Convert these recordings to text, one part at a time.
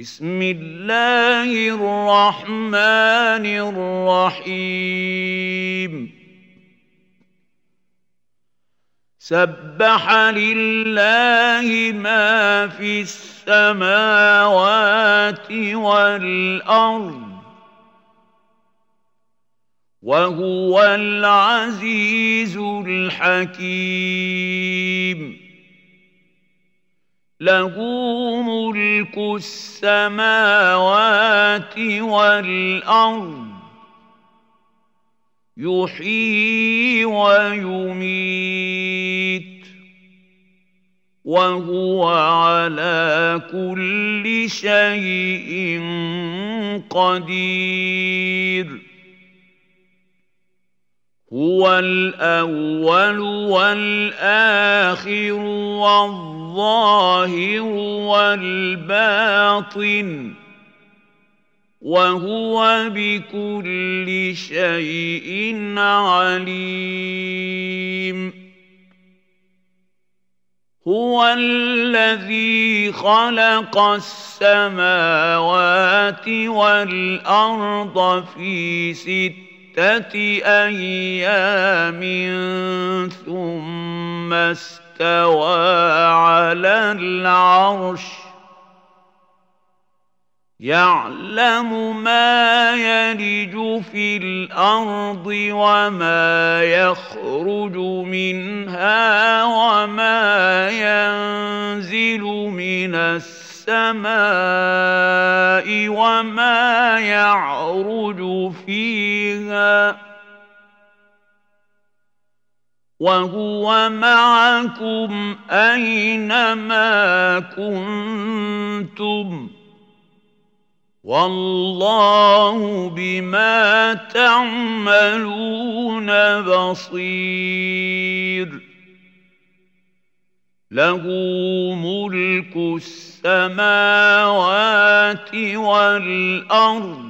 بسم الله الرحمن الرحيم. سبح لله ما في السماوات والأرض وهو العزيز الحكيم. له ملك السماوات والأرض. يحيي ويميت. وهو على كل شيء قدير. هو الأول والآخر والظاهر. والباطن وهو بكل شيء عليم. هو الذي خلق السماوات والأرض في ستة أيام ثم على العرش. يعلم ما يلج في الأرض وما يخرج منها وما ينزل من السماء وما يعرج فيها. وهو معكم أينما كنتم. والله بما تعملون بصير. له ملك السماوات والأرض.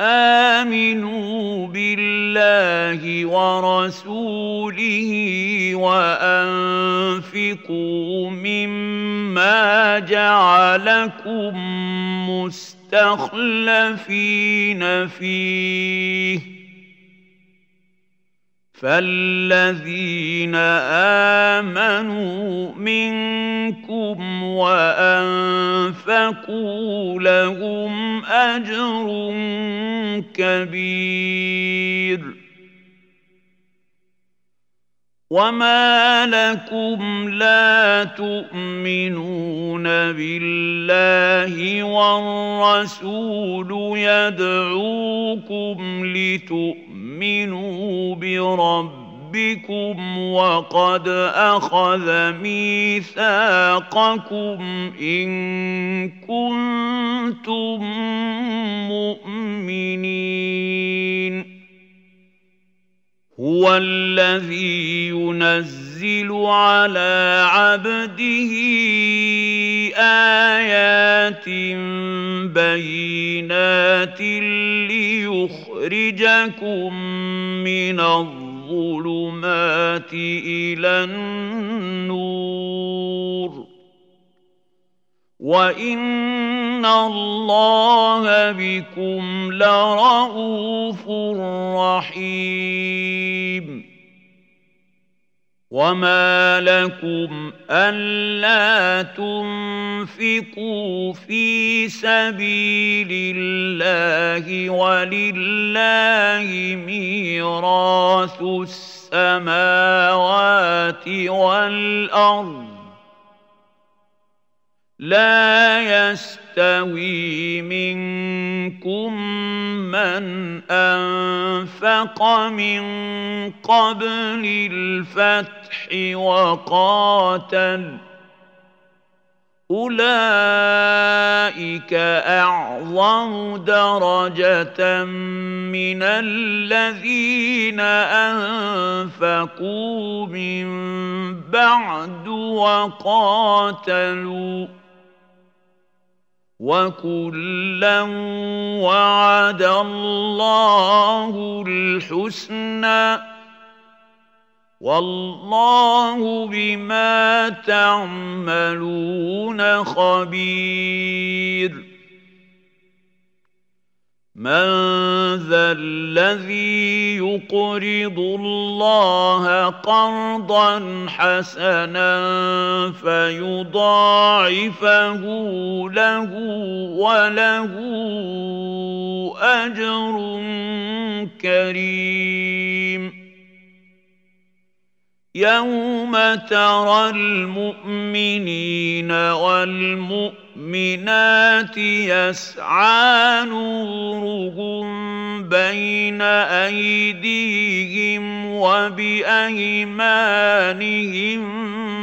آمنوا بالله ورسوله وأنفقوا مما جعلكم مستخلفين فيه. فالذين امنوا منكم وانفقوا لهم اجر كبير وما لكم لا تؤمنون بالله والرسول يدعوكم لتؤمنوا تؤمنوا بربكم وقد اخذ ميثاقكم ان كنتم مؤمنين هو الذي ينزل على عبده آيات بينات ليخرج يخرجكم من الظلمات إلى النور. وان الله بكم لرءوف رحيم. وما لكم الا تنفقوا في سبيل الله ولله ميراث السماوات والارض لا يستوي منكم من أنفق من قبل الفتح وقاتل. أولئك أعظم درجة من الذين أنفقوا من بعد وقاتلوا. وكلا وعد الله الحسنى والله بما تعملون خبير من ذا الذي يقرض الله قرضا حسنا فيضاعفه له وله اجر كريم. يوم ترى المؤمنين والمؤمنات يسعى نورهم بين أيديهم وبأيمانهم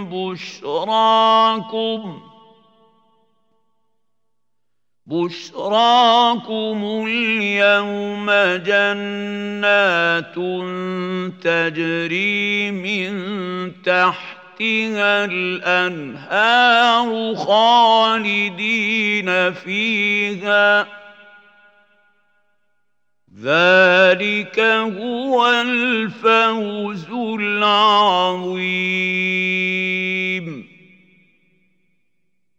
بشراكم بشراكم اليوم جنات تجري من تحتها الأنهار خالدين فيها. ذلك هو الفوز العظيم.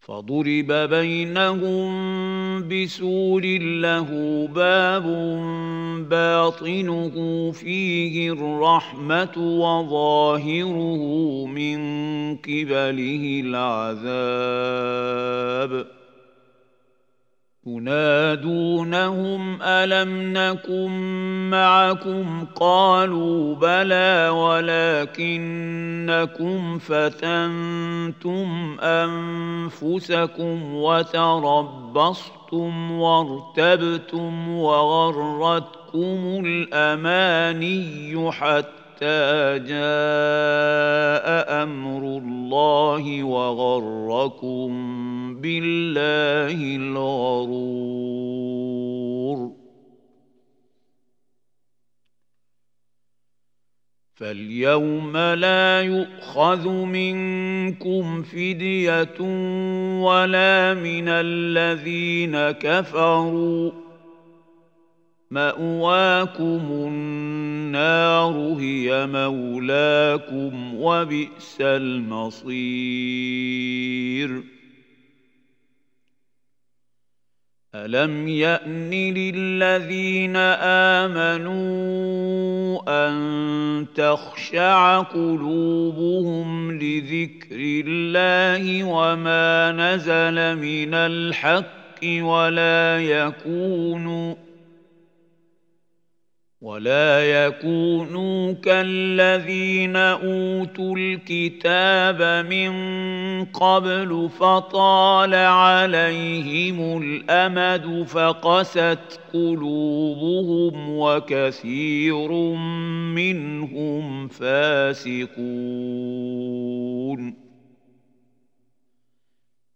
فضرب بينهم بسور له باب باطنه فيه الرحمه وظاهره من قبله العذاب ينادونهم ألم نكن معكم؟ قالوا بلى ولكنكم فتنتم أنفسكم وتربصتم وارتبتم وغرتكم الأماني حتى جاء أمر الله وغركم بالله الغرور. فاليوم لا يؤخذ منكم فدية ولا من الذين كفروا. مأواكم النار هي مولاكم وبئس المصير. ألم يأن للذين آمنوا أن تخشع قلوبهم لذكر الله وما نزل من الحق ولا يكونوا ولا يكونوا كالذين اوتوا الكتاب من قبل فطال عليهم الامد فقست قلوبهم وكثير منهم فاسقون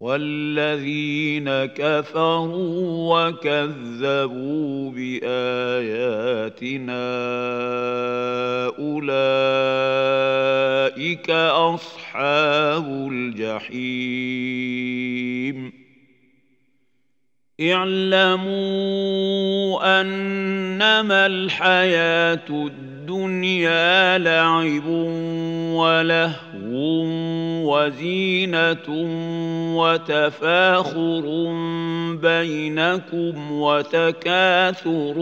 والذين كفروا وكذبوا باياتنا اولئك اصحاب الجحيم اعلموا انما الحياة الدنيا لعب ولهو وزينة وتفاخر بينكم وتكاثر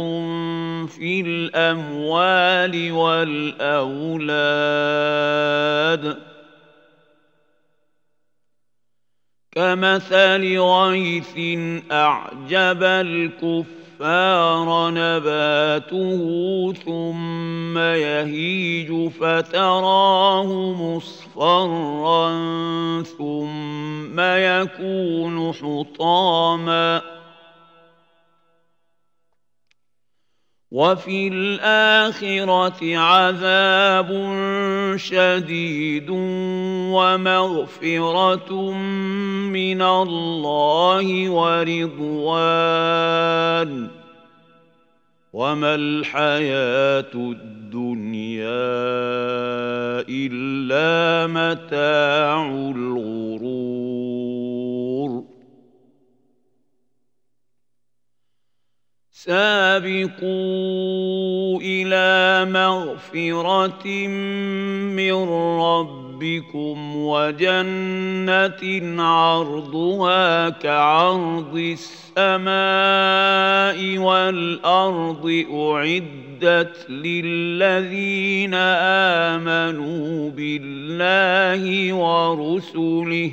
في الأموال والأولاد. كمثل غيث أعجب الكفار نباته ثم يهيج فتراه مصفرا ثم يكون حطاما وفي الآخرة عذاب شديد ومغفرة من الله ورضوان. وما الحياة الدنيا إلا متاع الغرور. سابقوا إلى مغفرة من ربكم وجنة عرضها كعرض السماء والأرض أعدت للذين آمنوا بالله ورسله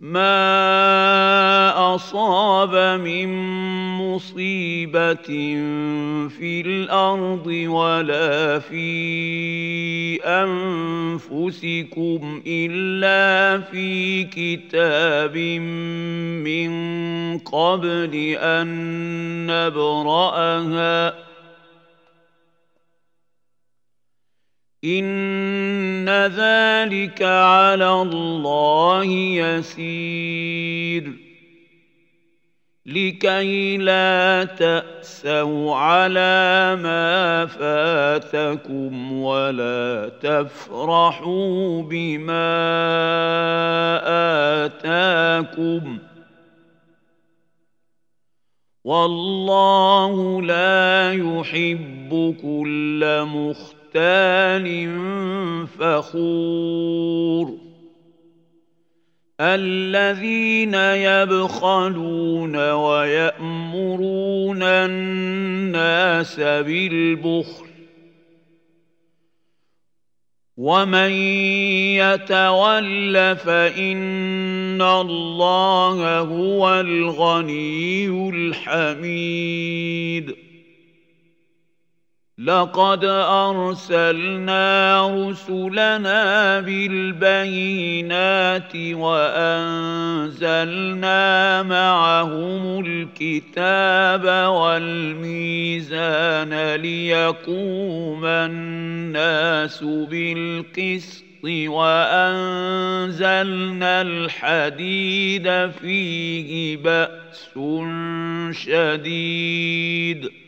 ما اصاب من مصيبه في الأرض ولا في انفسكم الا في كتاب من قبل ان نبراها ان ذلك على الله يسير. لكي لا تاسوا على ما فاتكم ولا تفرحوا بما اتاكم والله لا يحب كل مختار مختال فخور الذين يبخلون ويأمرون الناس بالبخل ومن يتول فإن الله هو الغني الحميد لقد أرسلنا رسلنا بالبينات وأنزلنا معهم الكتاب والميزان ليقوم الناس بالقسط وأنزلنا الحديد فيه بأس شديد.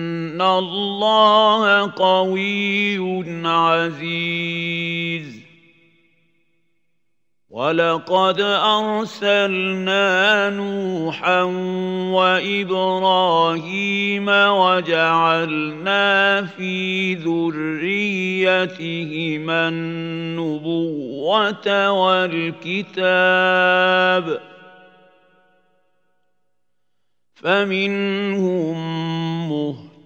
ان الله قوي عزيز. ولقد ارسلنا نوحا وابراهيم وجعلنا في ذريتهما النبوه والكتاب. فمنهم مهتد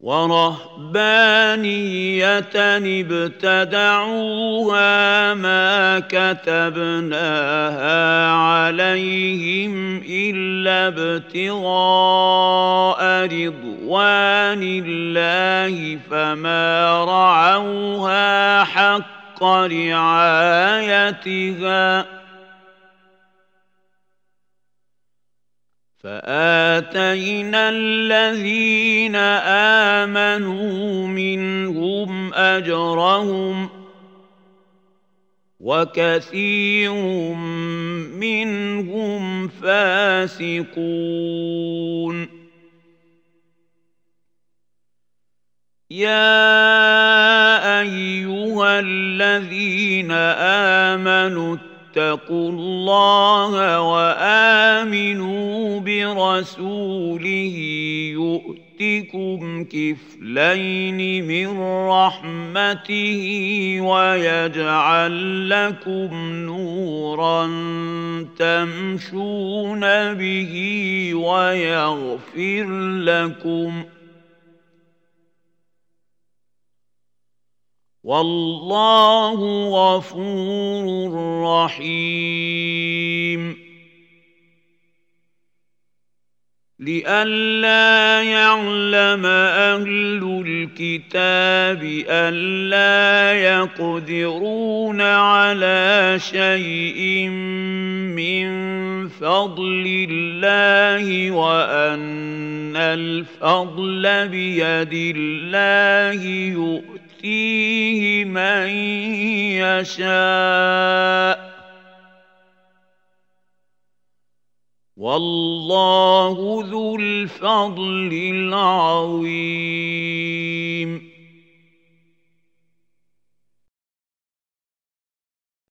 ورهبانية ابتدعوها ما كتبناها عليهم إلا ابتغاء رضوان الله فما رعوها حق رعايتها فاتينا الذين امنوا منهم اجرهم وكثير منهم فاسقون يا ايها الذين امنوا اتقوا الله وآمنوا برسوله يؤتكم كفلين من رحمته ويجعل لكم نورا تمشون به ويغفر لكم ۖ والله غفور رحيم. لئلا يعلم أهل الكتاب ألا يقدرون على شيء من فضل الله وأن الفضل بيد الله يؤتي يؤتيه من يشاء. والله ذو الفضل العظيم.